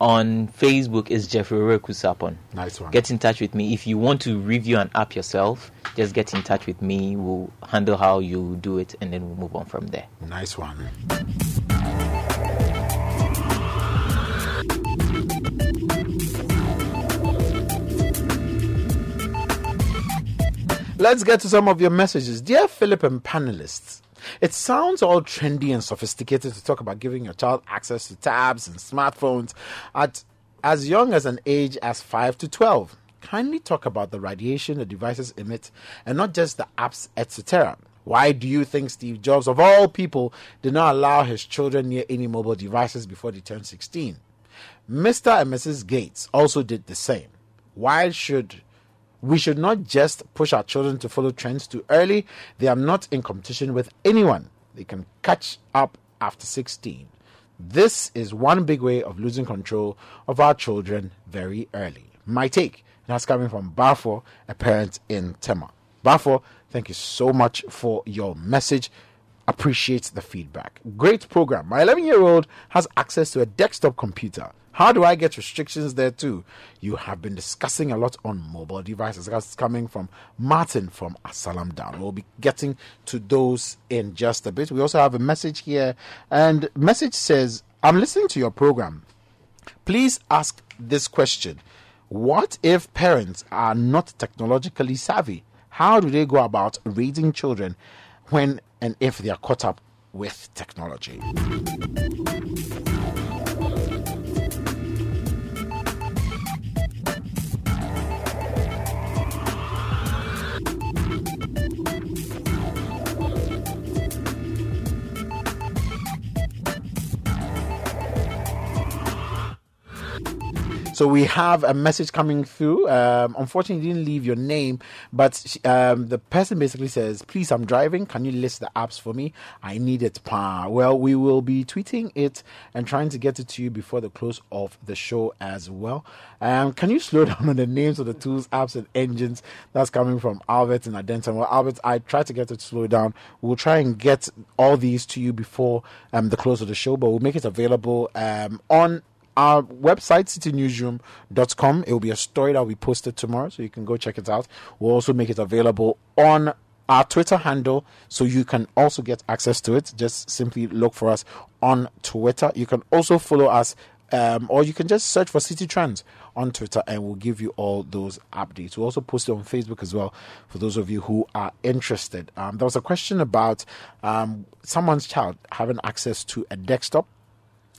On Facebook is Jeffrey Oreku Sapon. Nice one. Get in touch with me if you want to review an app yourself. Just get in touch with me. We'll handle how you do it, and then we'll move on from there. Nice one. Let's get to some of your messages. Dear Philip and panelists, it sounds all trendy and sophisticated to talk about giving your child access to tabs and smartphones at as young as an age as 5 to 12. Kindly talk about the radiation the devices emit and not just the apps, etc. Why do you think Steve Jobs, of all people, did not allow his children near any mobile devices before they turned 16? Mr. and Mrs. Gates also did the same. Why should we should not just push our children to follow trends too early? They are not in competition with anyone. They can catch up after 16. This is one big way of losing control of our children very early. My take, that's coming from Bafo, a parent in Tema. Bafo, thank you so much for your message. Appreciate the feedback. Great program. My 11 year old has access to a desktop computer. How do I get restrictions there too? You have been discussing a lot on mobile devices. That's coming from Martin from Asalam Down. We'll be getting to those in just a bit. We also have a message here, and message says, "I'm listening to your program. Please ask this question: What if parents are not technologically savvy? How do they go about raising children when and if they are caught up with technology?" So we have a message coming through. Um, unfortunately, didn't leave your name, but um, the person basically says, "Please, I'm driving. Can you list the apps for me? I need it." Pa. Well, we will be tweeting it and trying to get it to you before the close of the show as well. Um, can you slow down on the names of the tools, apps, and engines? That's coming from Albert and Adenton. Well, Albert, I tried to get it to slow down. We'll try and get all these to you before um, the close of the show, but we'll make it available um, on our website, citinewsroom.com. It will be a story that be posted tomorrow, so you can go check it out. We'll also make it available on our Twitter handle, so you can also get access to it. Just simply look for us on Twitter. You can also follow us, um, or you can just search for Citi Trends on Twitter, and we'll give you all those updates. We'll also post it on Facebook as well for those of you who are interested. Um, there was a question about um, someone's child having access to a desktop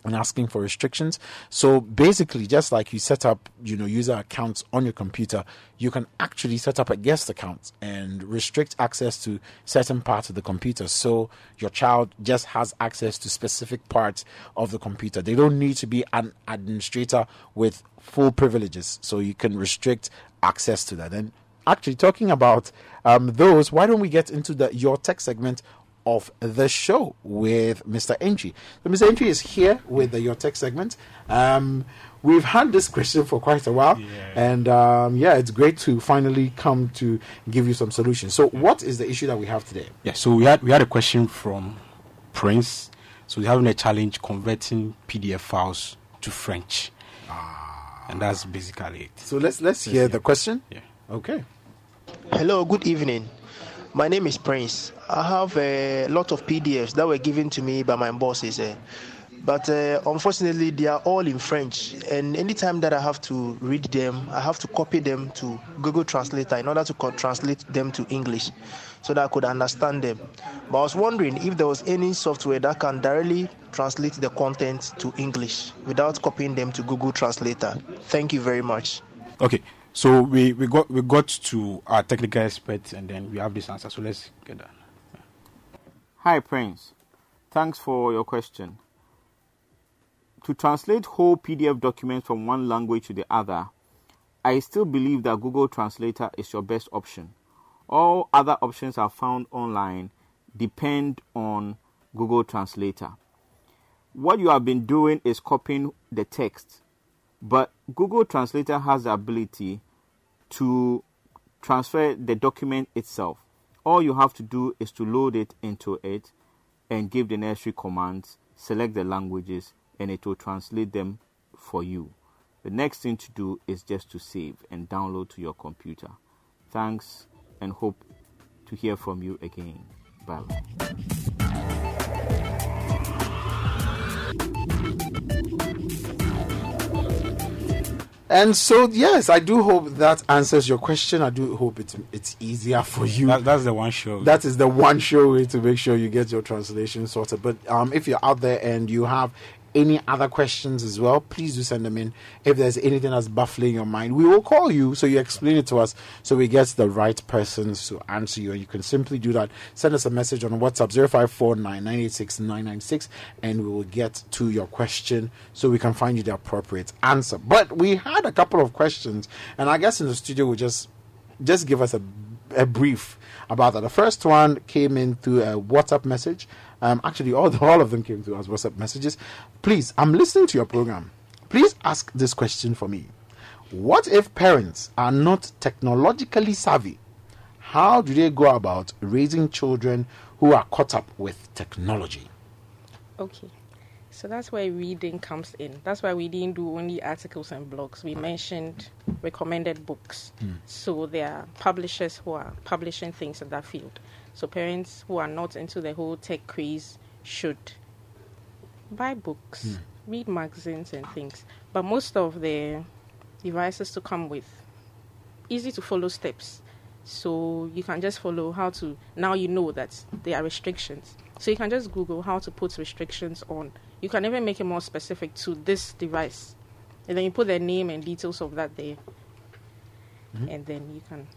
and asking for restrictions. So basically, just like you set up, you know, user accounts on your computer, you can actually set up a guest account and restrict access to certain parts of the computer. So your child just has access to specific parts of the computer. They don't need to be an administrator with full privileges. So you can restrict access to that. And actually, talking about um, those, why don't we get into the your tech segment of the show with Mr. Entry. So Mr. Entry is here with the Your Tech segment. Um, we've had this question for quite a while, Yeah. and um, yeah, it's great to finally come to give you some solutions. So, what is the issue that we have today? Yeah, so we had we had a question from Prince. So we're having a challenge converting PDF files to French, and that's basically it. So let's let's hear hear. the question. Yeah. Okay. Hello, good evening. My name is Prince. I have a lot of PDFs that were given to me by my bosses, eh, but uh, unfortunately, they are all in French. And anytime that I have to read them, I have to copy them to Google Translator in order to co- translate them to English so that I could understand them. But I was wondering if there was any software that can directly translate the content to English without copying them to Google Translator. Thank you very much. Okay, so we, we got we got to our technical experts, and then we have this answer. So let's get that. Hi, Prince. Thanks for your question. To translate whole PDF documents from one language to the other, I still believe that Google Translator is your best option. All other options are found online, depend on Google Translator. What you have been doing is copying the text, but Google Translator has the ability to transfer the document itself. All you have to do is to load it into it and give the necessary commands, select the languages, and it will translate them for you. The next thing to do is just to save and download to your computer. Thanks and hope to hear from you again. Bye. And so, yes, I do hope that answers your question. I do hope it's it's easier for you. That, that's the one show. that is the one sure way to make sure you get your translation sorted. But um, if you're out there and you have any other questions as well, please do send them in. If there's anything that's baffling your mind, we will call you so you explain it to us so we get the right persons to answer you. And you can simply do that. Send us a message on WhatsApp 0549986996 and we will get to your question so we can find you the appropriate answer. But we had a couple of questions, and I guess in the studio we just just give us a, a brief about that. The first one came in through a WhatsApp message. Um, actually, all, all of them came through as WhatsApp messages. Please, I'm listening to your program. Please ask this question for me. What if parents are not technologically savvy? How do they go about raising children who are caught up with technology? Okay. So that's where reading comes in. That's why we didn't do only articles and blogs. We mentioned recommended books. Hmm. So there are publishers who are publishing things in that field. So parents who are not into the whole tech craze should buy books, hmm. read magazines and things. But most of the devices to come with easy to follow steps. So you can just follow how to now you know that there are restrictions. So you can just Google how to put restrictions on. You can even make it more specific to this device. And then you put the name and details of that there. And then you can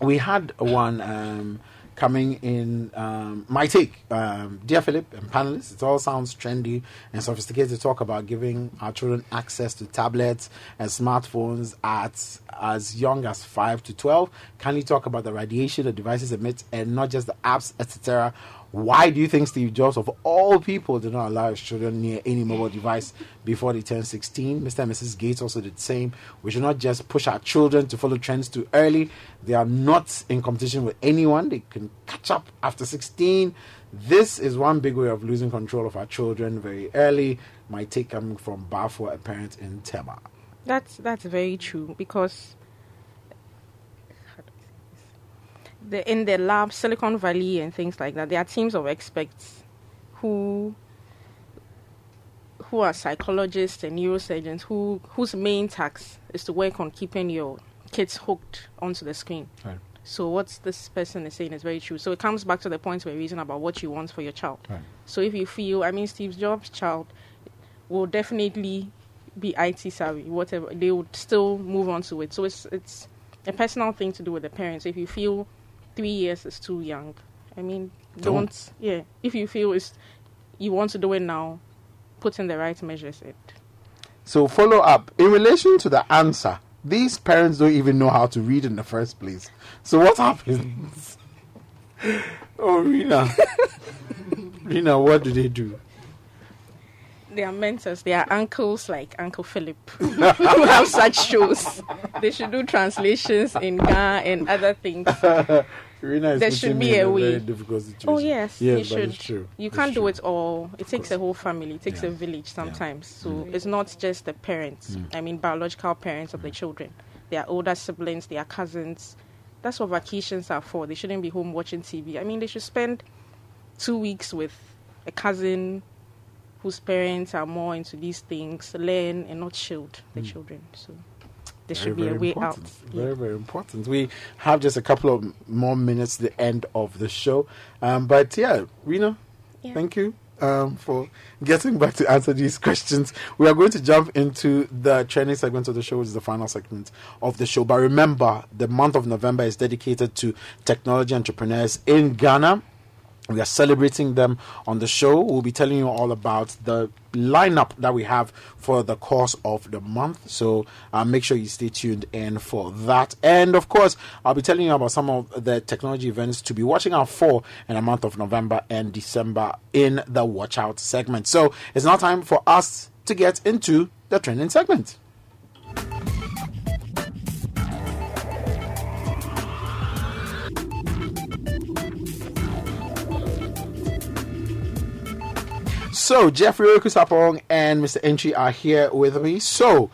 we had one um, coming in. Um, my take, um, dear Philip and panelists, it all sounds trendy and sophisticated to talk about giving our children access to tablets and smartphones at as young as five to twelve. Can you talk about the radiation the devices emit and not just the apps, etc.? Why do you think Steve Jobs, of all people, did not allow his children near any mobile device before they turned 16? Mr. and Mrs. Gates also did the same. We should not just push our children to follow trends too early. They are not in competition with anyone. They can catch up after 16. This is one big way of losing control of our children very early. My take coming from Bafo, a parent in Tema. That's that's very true because the in the lab, Silicon Valley and things like that, there are teams of experts who who are psychologists and neurosurgeons who whose main task is to work on keeping your kids hooked onto the screen. Right. So what this person is saying is very true. So it comes back to the point we're reason about what you want for your child. Right. So if you feel, I mean, Steve Jobs' child will definitely be IT savvy, whatever, they would still move on to it. So it's it's a personal thing to do with the parents. If you feel three years is too young, I mean, Don't. don't. Yeah, if you feel it's you want to do it now, put in the right measures. It So, follow up in relation to the answer. These parents don't even know how to read in the first place. So, what happens? oh, Rina. Rina, what do they do? they are mentors. They are uncles like Uncle Philip who have such shows. They should do translations in Ga and other things. Is There should be a way. very difficult oh, situation. Oh yes, yes, you should. it's true. You It's can't do true. it all. It takes a whole family. It takes Yeah. a village sometimes. So it's not just the parents. I mean, biological parents of the children. They are older siblings. They are cousins. That's what vacations are for. They shouldn't be home watching TV. I mean, they should spend two weeks with a cousin whose parents are more into these things, learn and not shield the children. So there should Very, be a way important. out. Very, very important. We have just a couple of more minutes to the end of the show. Um, but yeah, Rina, Yeah. thank you um, for getting back to answer these questions. We are going to jump into the training segment of the show, which is the final segment of the show. But remember, the month of November is dedicated to technology entrepreneurs in Ghana. We are celebrating them on the show. We'll be telling you all about the lineup that we have for the course of the month. So uh, make sure you stay tuned in for that. And of course, I'll be telling you about some of the technology events to be watching out for in the month of November and December in the Watch Out segment. So it's now time for us to get into the trending segment. So Jeffrey Okusapong and Mr. Entry are here with me. So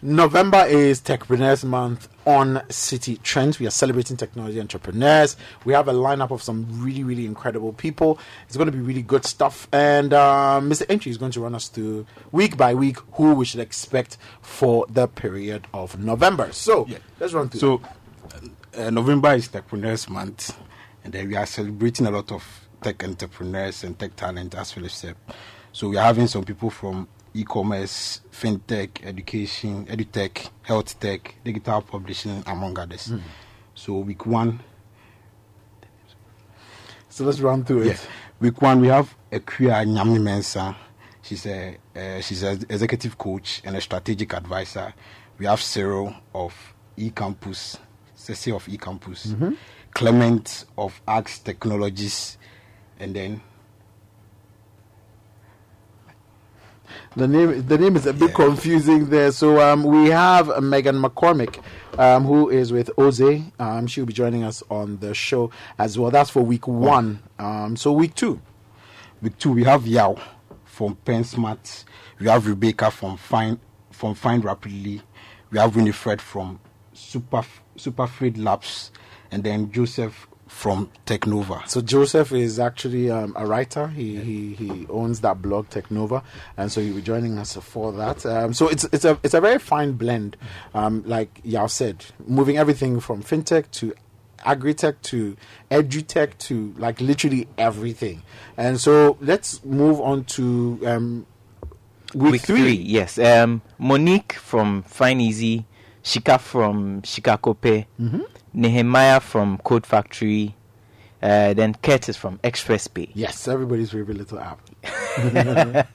November is Techpreneurs Month on Citi Trends. We are celebrating technology entrepreneurs. We have a lineup of some really, really incredible people. It's going to be really good stuff. And uh, Mr. Entry is going to run us through week by week who we should expect for the period of November. So Yeah. let's run through. So, uh, November is Techpreneurs Month, and then we are celebrating a lot of tech entrepreneurs and tech talent, as Philip said. So, we are having some people from e commerce, fintech, education, edutech, health tech, digital publishing, among others. So, week one, so let's run through it. Week one, we have Akua Nyame Mensah. She's a uh, she's an executive coach and a strategic advisor. We have Cyril of eCampus, Ceci of eCampus. Clement of Axe Technologies, and then The name the name is a bit Yeah. confusing there. So um, we have Meghan McCormick, um, who is with Oze. Um, she'll be joining us on the show as well. That's for week one. Um, so week two. Week two, we have Yao from PenSmart. We have Rebecca from Find from Find Rapidly. We have Winifred from Super Superfreed Labs, and then Joseph from Technova. So Joseph is actually um, a writer. He, he he owns that blog Technova, and so he'll be joining us for that. Um, so it's it's a it's a very fine blend, um, like Yao said, moving everything from fintech to agri-tech to edutech to like literally everything. And so let's move on to um, week, Week three. yes. Um, Monique from Fine Easy, Shika from Shikakope, Mm-hmm. Nehemiah from Code Factory, uh, then Curtis from Express Pay. Yes, everybody's favorite little app.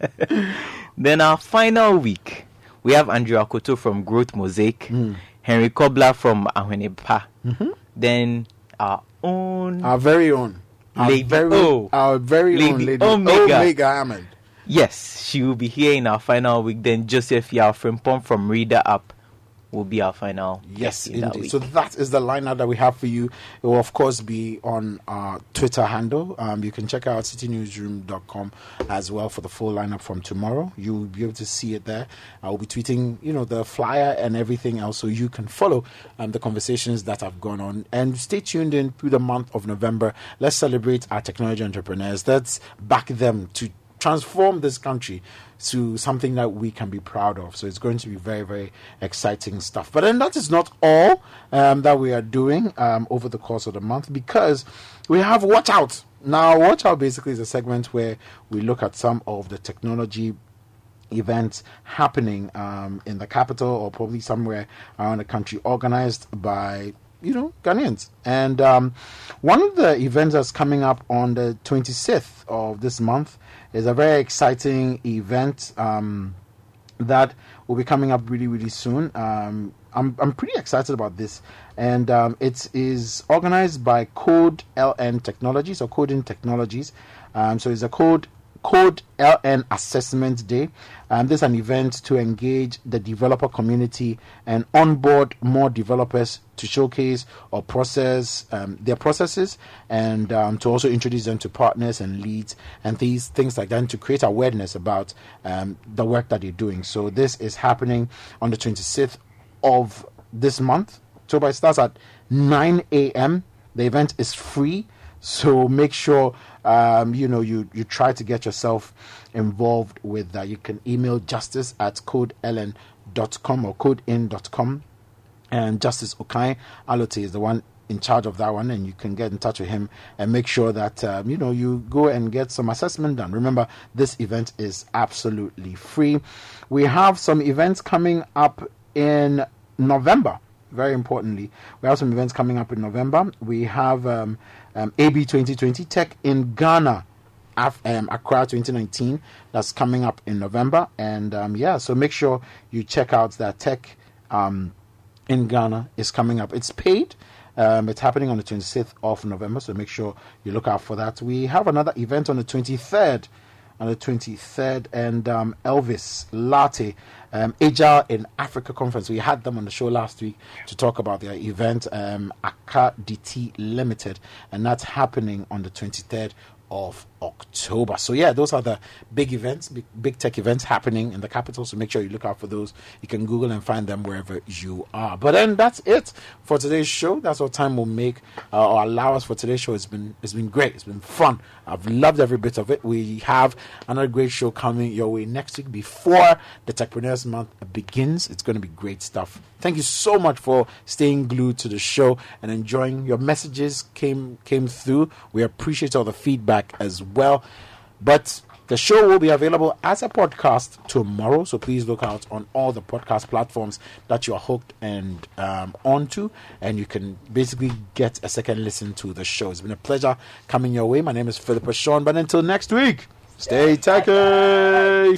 Then our final week, we have Andrew Akoto from Growth Mosaic, Hmm. Henry Kobler from Ahwenepa, Mm-hmm. then our own Our very own. Our Lady very, O. Our very own Lady lady Omega. Omega Ahmed. Yes, she will be here in our final week. Then Joseph Yao Frimpong from Reader App will be our final. Yes, guest in that indeed. So that is the lineup that we have for you. It will, of course, be on our Twitter handle. Um, you can check out citinewsroom.com as well for the full lineup from tomorrow. You will be able to see it there. I will be tweeting, you know, the flyer and everything else so you can follow um, the conversations that have gone on. And stay tuned in through the month of November. Let's celebrate our technology entrepreneurs. Let's back them to transform this country to something that we can be proud of. So it's going to be very, very exciting stuff. But then that is not all um, that we are doing um, over the course of the month because we have Watch Out. Now, Watch Out basically is a segment where we look at some of the technology events happening um, in the capital or probably somewhere around the country organized by you know Ghanaians. And um, one of the events that's coming up on the 26th of this month is a very exciting event um, that will be coming up really really soon. Um, I'm, I'm pretty excited about this. And um, it is organized by Code LN Technologies or Coding Technologies. Um, so it's a code Code LN Assessment Day. Um, this is an event to engage the developer community and onboard more developers to showcase or process um, their processes and um, to also introduce them to partners and leads and these things like that and to create awareness about um, the work that they're doing. So this is happening on the 26th of this month. October starts at 9 a.m. The event is free. So make sure um, you know you you try to get yourself involved with that. You can email justice at codeln.com or codein.com and Justice Okai Alote is the one in charge of that one, and you can get in touch with him and make sure that um, you know you go and get some assessment done. Remember, this event is absolutely free. We have some events coming up in November. Very importantly, we have some events coming up in November. We have um, um, AB 2020 Tech in Ghana. Af- um, Accra 2019 that's coming up in November and um, yeah so make sure you check out that tech um, in Ghana is coming up. It's paid. Um, it's happening on the 26th of November, so make sure you look out for that. We have another event on the 23rd. On the 23rd, and um, Elvis Latte, um, Agile in Africa conference. We had them on the show last week to talk about their event, um, DT Limited, and that's happening on the 23rd of October. So yeah, those are the big events, big, big tech events happening in the capital. So make sure you look out for those. You can Google and find them wherever you are. But then that's it for today's show. That's what time will make uh, or allow us for today's show. It's been it's been great. It's been fun. I've loved every bit of it. We have another great show coming your way next week before the Techpreneurs Month begins. It's going to be great stuff. Thank you so much for staying glued to the show and enjoying your messages came came through. We appreciate all the feedback as well. But the show will be available as a podcast tomorrow, so please look out on all the podcast platforms that you are hooked and um, onto, and you can basically get a second listen to the show. It's been a pleasure coming your way. My name is Philip Ashon, but until next week, stay techy.